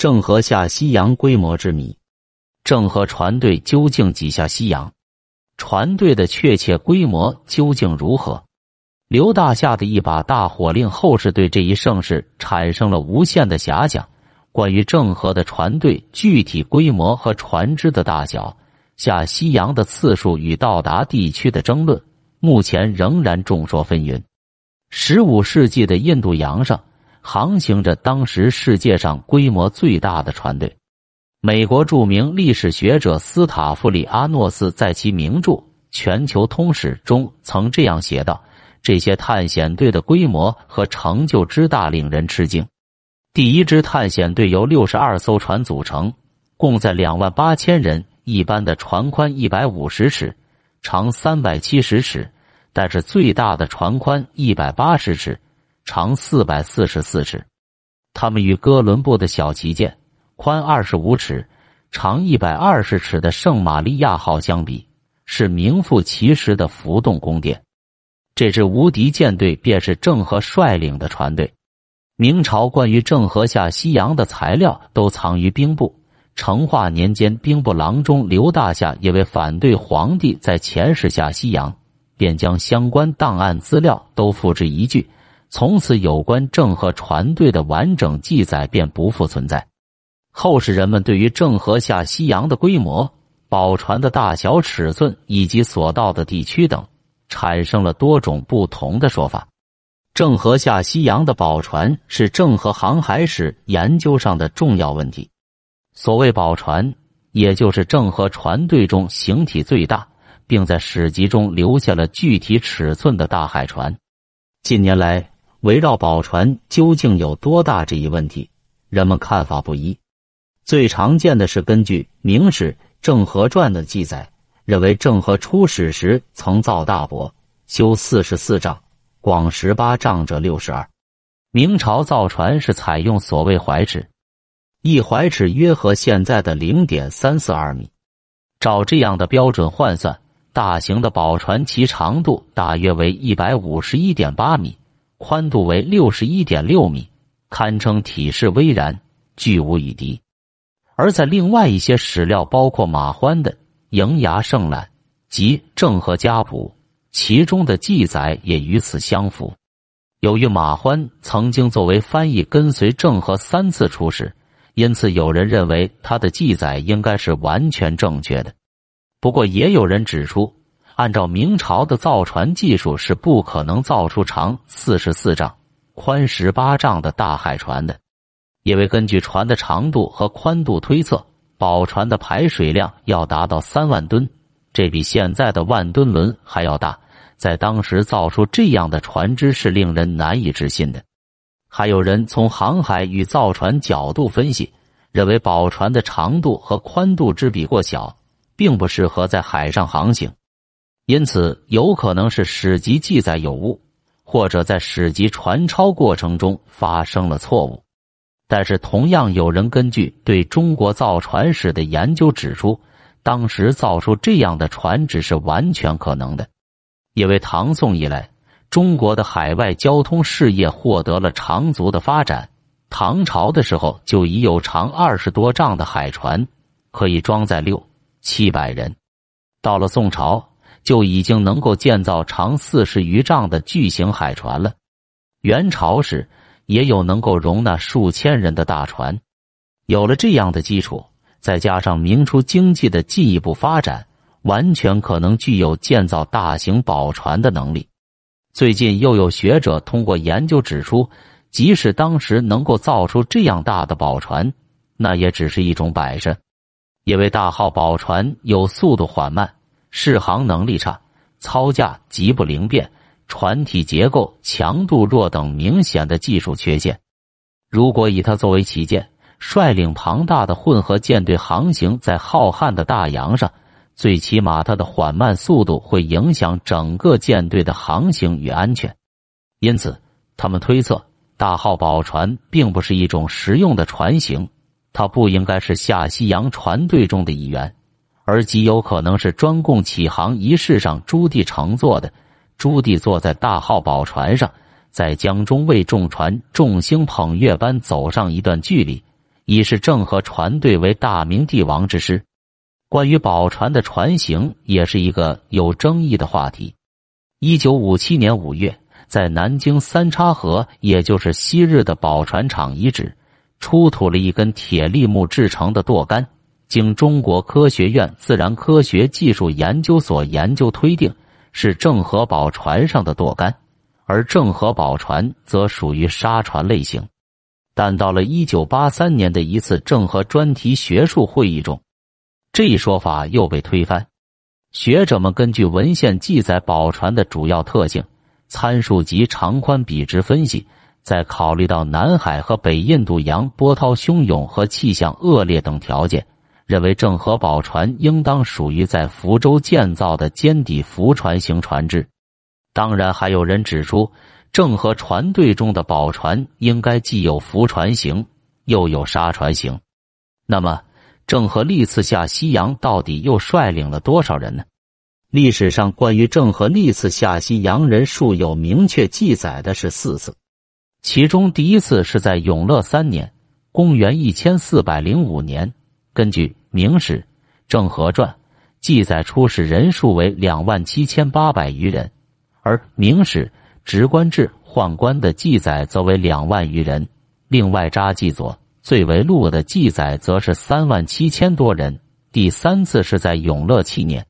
郑和下西洋规模之谜：郑和船队究竟几下西洋？船队的确切规模究竟如何？刘大夏的一把大火令后世对这一盛世产生了无限的遐想。关于郑和的船队具体规模和船只的大小、下西洋的次数与到达地区的争论，目前仍然众说纷纭。十五世纪的印度洋上。航行着当时世界上规模最大的船队。美国著名历史学者斯塔夫里阿诺斯在其名著《全球通史》中曾这样写道：“这些探险队的规模和成就之大，令人吃惊。第一支探险队由六十二艘船组成，共在两万八千人。一般的船宽一百五十尺，长三百七十尺，但是最大的船宽一百八十尺。”长四百四十四尺，他们与哥伦布的小旗舰宽二十五尺、长一百二十尺的圣玛利亚号相比，是名副其实的浮动宫殿。这支无敌舰队便是郑和率领的船队。明朝关于郑和下西洋的材料都藏于兵部。成化年间，兵部郎中刘大夏因为反对皇帝在前世下西洋，便将相关档案资料都付之一炬。从此，有关郑和船队的完整记载便不复存在。后世人们对于郑和下西洋的规模、宝船的大小尺寸以及所到的地区等，产生了多种不同的说法。郑和下西洋的宝船是郑和航海史研究上的重要问题。所谓宝船，也就是郑和船队中形体最大，并在史籍中留下了具体尺寸的大海船。近年来，围绕宝船究竟有多大这一问题，人们看法不一。最常见的是根据《明史·郑和传》的记载，认为郑和出使时曾造大伯，修四十四丈，广十八丈者六十二。明朝造船是采用所谓怀尺，一怀尺约合现在的零点三四二米。照这样的标准换算，大型的宝船其长度大约为一百五十一点八米。宽度为六十一点六米，堪称体势巍然，巨无以敌。而在另外一些史料，包括马欢的《营牙胜览》及《郑和家谱》，其中的记载也与此相符。由于马欢曾经作为翻译跟随郑和三次出使，因此有人认为他的记载应该是完全正确的。不过，也有人指出。按照明朝的造船技术，是不可能造出长四十四丈、宽十八丈的大海船的，因为根据船的长度和宽度推测，宝船的排水量要达到三万吨，这比现在的万吨轮还要大。在当时造出这样的船只是令人难以置信的。还有人从航海与造船角度分析，认为宝船的长度和宽度之比过小，并不适合在海上航行。因此，有可能是史籍记载有误，或者在史籍传抄过程中发生了错误。但是，同样有人根据对中国造船史的研究指出，当时造出这样的船只是完全可能的。因为唐宋以来，中国的海外交通事业获得了长足的发展。唐朝的时候就已有长二十多丈的海船，可以装载六七百人。到了宋朝。就已经能够建造长四十余丈的巨型海船了。元朝时也有能够容纳数千人的大船。有了这样的基础，再加上明初经济的进一步发展，完全可能具有建造大型宝船的能力。最近又有学者通过研究指出，即使当时能够造出这样大的宝船，那也只是一种摆设，因为大号宝船有速度缓慢。适航能力差，操驾极不灵便，船体结构强度弱等明显的技术缺陷。如果以它作为旗舰，率领庞大的混合舰队航行在浩瀚的大洋上，最起码它的缓慢速度会影响整个舰队的航行与安全。因此，他们推测大号宝船并不是一种实用的船型，它不应该是下西洋船队中的一员。而极有可能是专供启航仪式上朱棣乘坐的。朱棣坐在大号宝船上，在江中为众船众星捧月般走上一段距离，以示郑和船队为大明帝王之师。关于宝船的船型，也是一个有争议的话题。一九五七年五月，在南京三叉河，也就是昔日的宝船厂遗址，出土了一根铁立木制成的舵杆，经中国科学院自然科学技术研究所研究推定，是郑和宝船上的舵杆。而郑和宝船则属于沙船类型，但到了一九八三年的一次郑和专题学术会议中，这一说法又被推翻。学者们根据文献记载宝船的主要特性、参数及长宽比值分析，在考虑到南海和北印度洋波涛汹涌和气象恶劣等条件，认为郑和宝船应当属于在福州建造的尖底浮船型船只。当然，还有人指出，郑和船队中的宝船应该既有浮船型，又有沙船型。那么，郑和历次下西洋到底又率领了多少人呢？历史上关于郑和历次下西洋人数有明确记载的是四次，其中第一次是在永乐三年（公元一千四百零五年），根据《明史·郑和传》记载，出使人数为两万七千八百余人。而《明史·直官志》宦官的记载则为两万余人，另外札记左最为录的记载则是三万七千多人。第三次是在永乐七年，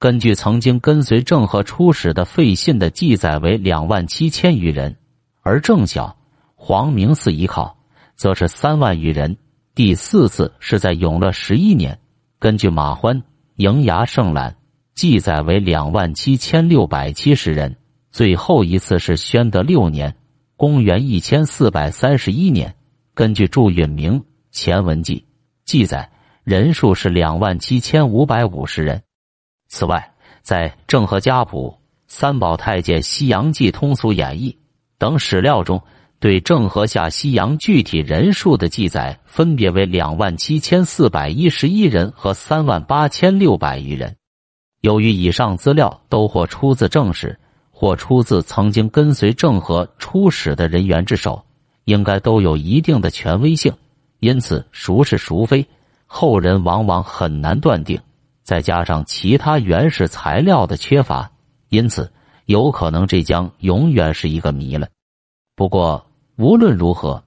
根据曾经跟随郑和出使的费信的记载为两万七千余人，而郑晓、黄明寺一靠则是三万余人。第四次是在永乐十一年，根据马欢《迎牙胜览》。记载为两万七千六百七十人。最后一次是宣德六年（公元一千四百三十一年），根据祝允明《前文记》记载，人数是两万七千五百五十人。此外，在《郑和家谱》《三宝太监西洋记通俗演义》等史料中，对郑和下西洋具体人数的记载分别为两万七千四百一十一人和三万八千六百余人。由于以上资料都或出自正史，或出自曾经跟随郑和出使的人员之手，应该都有一定的权威性，因此孰是孰非，后人往往很难断定。再加上其他原始材料的缺乏，因此有可能这将永远是一个谜了。不过无论如何，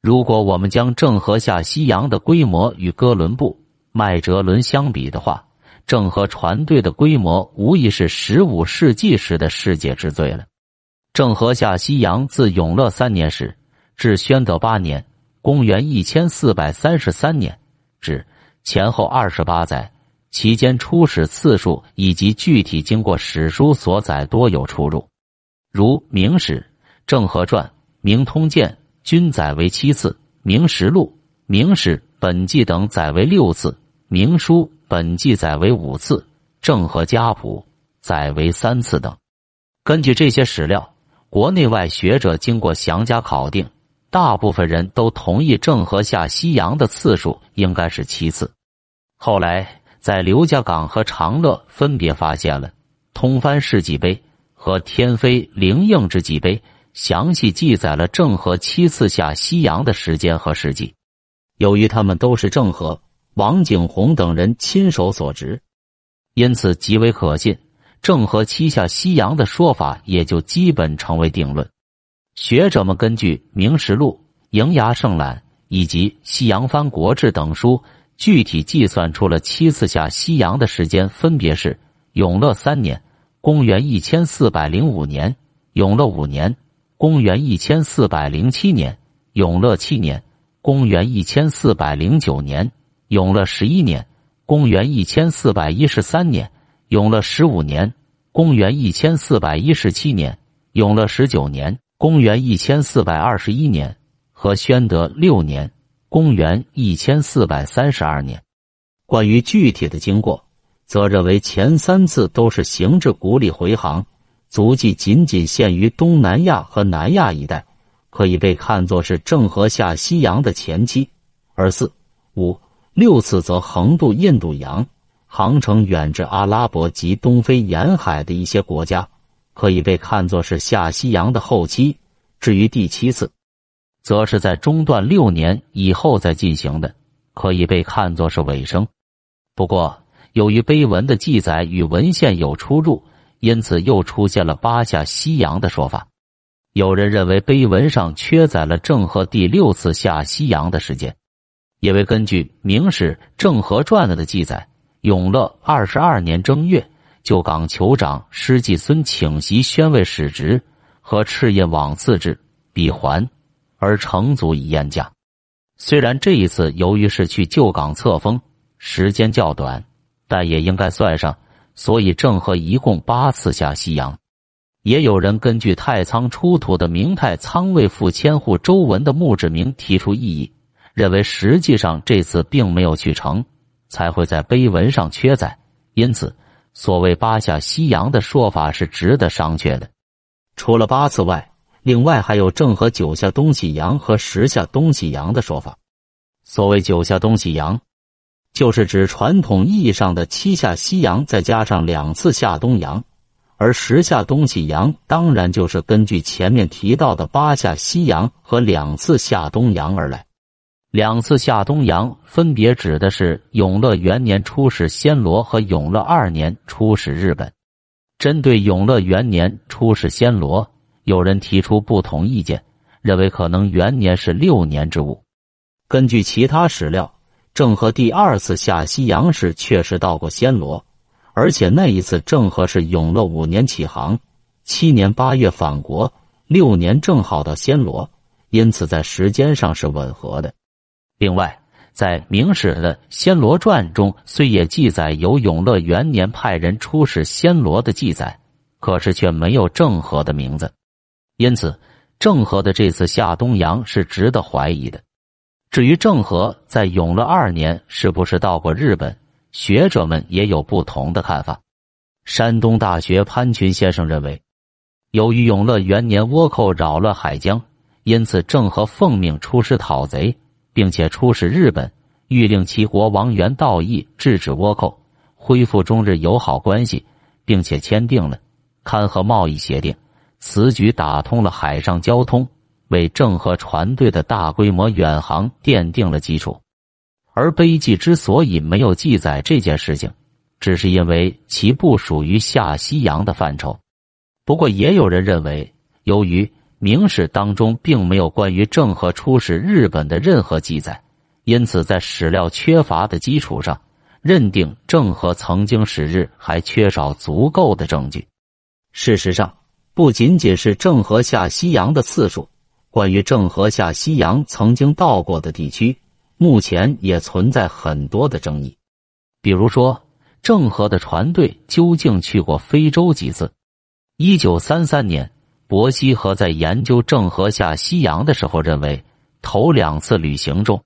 如果我们将郑和下西洋的规模与哥伦布、麦哲伦相比的话，郑和船队的规模无疑是十五世纪时的世界之最了。郑和下西洋自永乐三年时至宣德八年（公元一千四百三十三年）止，前后二十八载，期间出使次数以及具体经过史书所载多有出入。如《明史·郑和传》《明通鉴》均载为七次，《明实录》《明史本纪》等载为六次，《明书》。本纪载为五次，郑和家谱载为三次等。根据这些史料，国内外学者经过详加考定，大部分人都同意郑和下西洋的次数应该是七次。后来，在刘家港和长乐分别发现了《通番世纪碑》和《天妃灵应之纪碑》，详细记载了郑和七次下西洋的时间和事迹。由于他们都是郑和。王景洪等人亲手所执，因此极为可信。郑和七下西洋的说法也就基本成为定论。学者们根据《明实录》《瀛牙胜览》以及《西洋藩国志》等书，具体计算出了七次下西洋的时间，分别是：永乐三年（公元一千四百零五年）、永乐五年（公元一千四百零七年）、永乐七年（公元一千四百零九年）。永乐十一年，公元一千四百一十三年；永乐十五年，公元一千四百一十七年；永乐十九年，公元一千四百二十一年和宣德六年，公元一千四百三十二年。关于具体的经过，则认为前三次都是行至古里回航，足迹仅仅限于东南亚和南亚一带，可以被看作是郑和下西洋的前期；而四五。六次则横渡印度洋，航程远至阿拉伯及东非沿海的一些国家，可以被看作是下西洋的后期。至于第七次，则是在中断六年以后再进行的，可以被看作是尾声。不过，由于碑文的记载与文献有出入，因此又出现了八下西洋的说法。有人认为碑文上缺载了郑和第六次下西洋的时间，因为根据《明史·郑和传》的记载，永乐二十二年正月，旧港酋长施继孙请袭宣慰使职和敕印往赐制，比还，而成祖以宴驾。虽然这一次由于是去旧港册封，时间较短，但也应该算上，所以郑和一共八次下西洋。也有人根据太仓出土的明太仓位副千户周文的墓志铭提出异议，认为实际上这次并没有去成，才会在碑文上缺载。因此，所谓八下西洋的说法是值得商榷的。除了八次外，另外还有郑和九下东西洋和十下东西洋的说法。所谓九下东西洋，就是指传统意义上的七下西洋，再加上两次下东洋。而十下东西洋当然就是根据前面提到的八下西洋和两次下东洋而来。两次下东洋分别指的是永乐元年出使暹罗和永乐二年出使日本。针对永乐元年出使暹罗，有人提出不同意见，认为可能元年是六年之物。根据其他史料，郑和第二次下西洋时确实到过暹罗。而且那一次郑和是永乐五年起航，七年八月返国，六年正好到暹罗，因此在时间上是吻合的。另外，在《明史》的《暹罗传》中，虽也记载有永乐元年派人出使暹罗的记载，可是却没有郑和的名字，因此郑和的这次下东洋是值得怀疑的。至于郑和在永乐二年是不是到过日本？学者们也有不同的看法。山东大学潘群先生认为，由于永乐元年倭寇扰乱海疆，因此郑和奉命出师讨贼，并且出使日本，欲令其国王元道义制止倭寇，恢复中日友好关系，并且签订了勘和贸易协定。此举打通了海上交通，为郑和船队的大规模远航奠定了基础。而碑记之所以没有记载这件事情，只是因为其不属于下西洋的范畴。不过，也有人认为，由于《明史》当中并没有关于郑和出使日本的任何记载，因此在史料缺乏的基础上，认定郑和曾经使日还缺少足够的证据。事实上，不仅仅是郑和下西洋的次数，关于郑和下西洋曾经到过的地区。目前也存在很多的争议，比如说郑和的船队究竟去过非洲几次？一九三三年，伯希和在研究郑和下西洋的时候认为，头两次旅行中，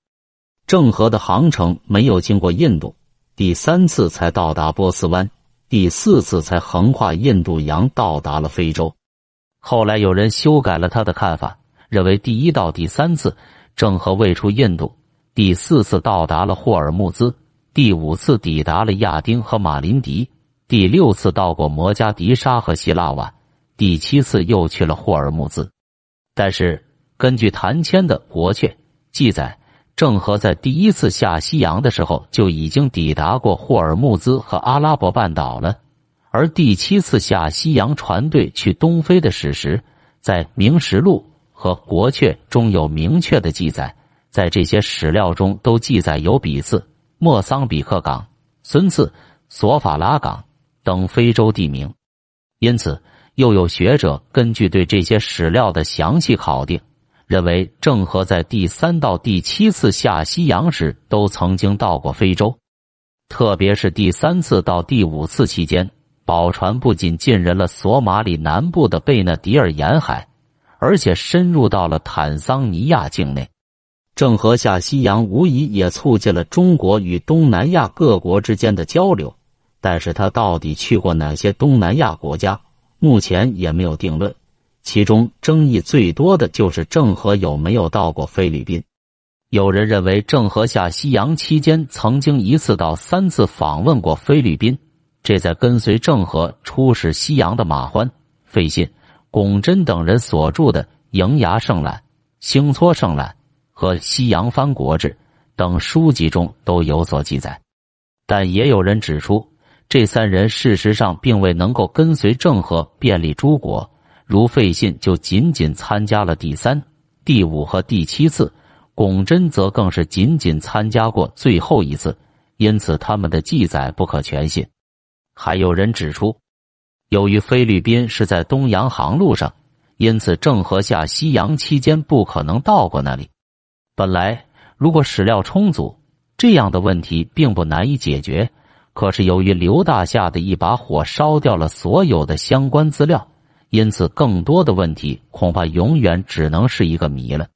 郑和的航程没有经过印度，第三次才到达波斯湾，第四次才横跨印度洋到达了非洲。后来有人修改了他的看法，认为第一到第三次郑和未出印度。第四次到达了霍尔木兹，第五次抵达了亚丁和马林迪，第六次到过摩加迪沙和希腊瓦，第七次又去了霍尔木兹。但是根据谭谦的《国阙》记载，郑和在第一次下西洋的时候就已经抵达过霍尔木兹和阿拉伯半岛了。而第七次下西洋船队去东非的史实，在《明实录》和《国阙》中有明确的记载。在这些史料中都记载有比次、莫桑比克港、孙次、索法拉港等非洲地名，因此又有学者根据对这些史料的详细考定，认为郑和在第三到第七次下西洋时都曾经到过非洲，特别是第三次到第五次期间，宝船不仅进人了索马里南部的贝纳迪尔沿海，而且深入到了坦桑尼亚境内。郑和下西洋无疑也促进了中国与东南亚各国之间的交流，但是他到底去过哪些东南亚国家，目前也没有定论。其中争议最多的就是郑和有没有到过菲律宾。有人认为郑和下西洋期间曾经一次到三次访问过菲律宾，这在跟随郑和出使西洋的马欢、费信、龚真等人所著的《瀛涯胜览》。星撮圣览》和《西洋藩国志》等书籍中都有所记载，但也有人指出，这三人事实上并未能够跟随郑和便利诸国，如费信就仅仅参加了第三、第五和第七次，龚真则更是仅仅参加过最后一次，因此他们的记载不可全信。还有人指出，由于菲律宾是在东洋航路上。因此，郑和下西洋期间不可能到过那里。本来，如果史料充足，这样的问题并不难以解决。可是，由于刘大夏的一把火烧掉了所有的相关资料，因此更多的问题恐怕永远只能是一个谜了。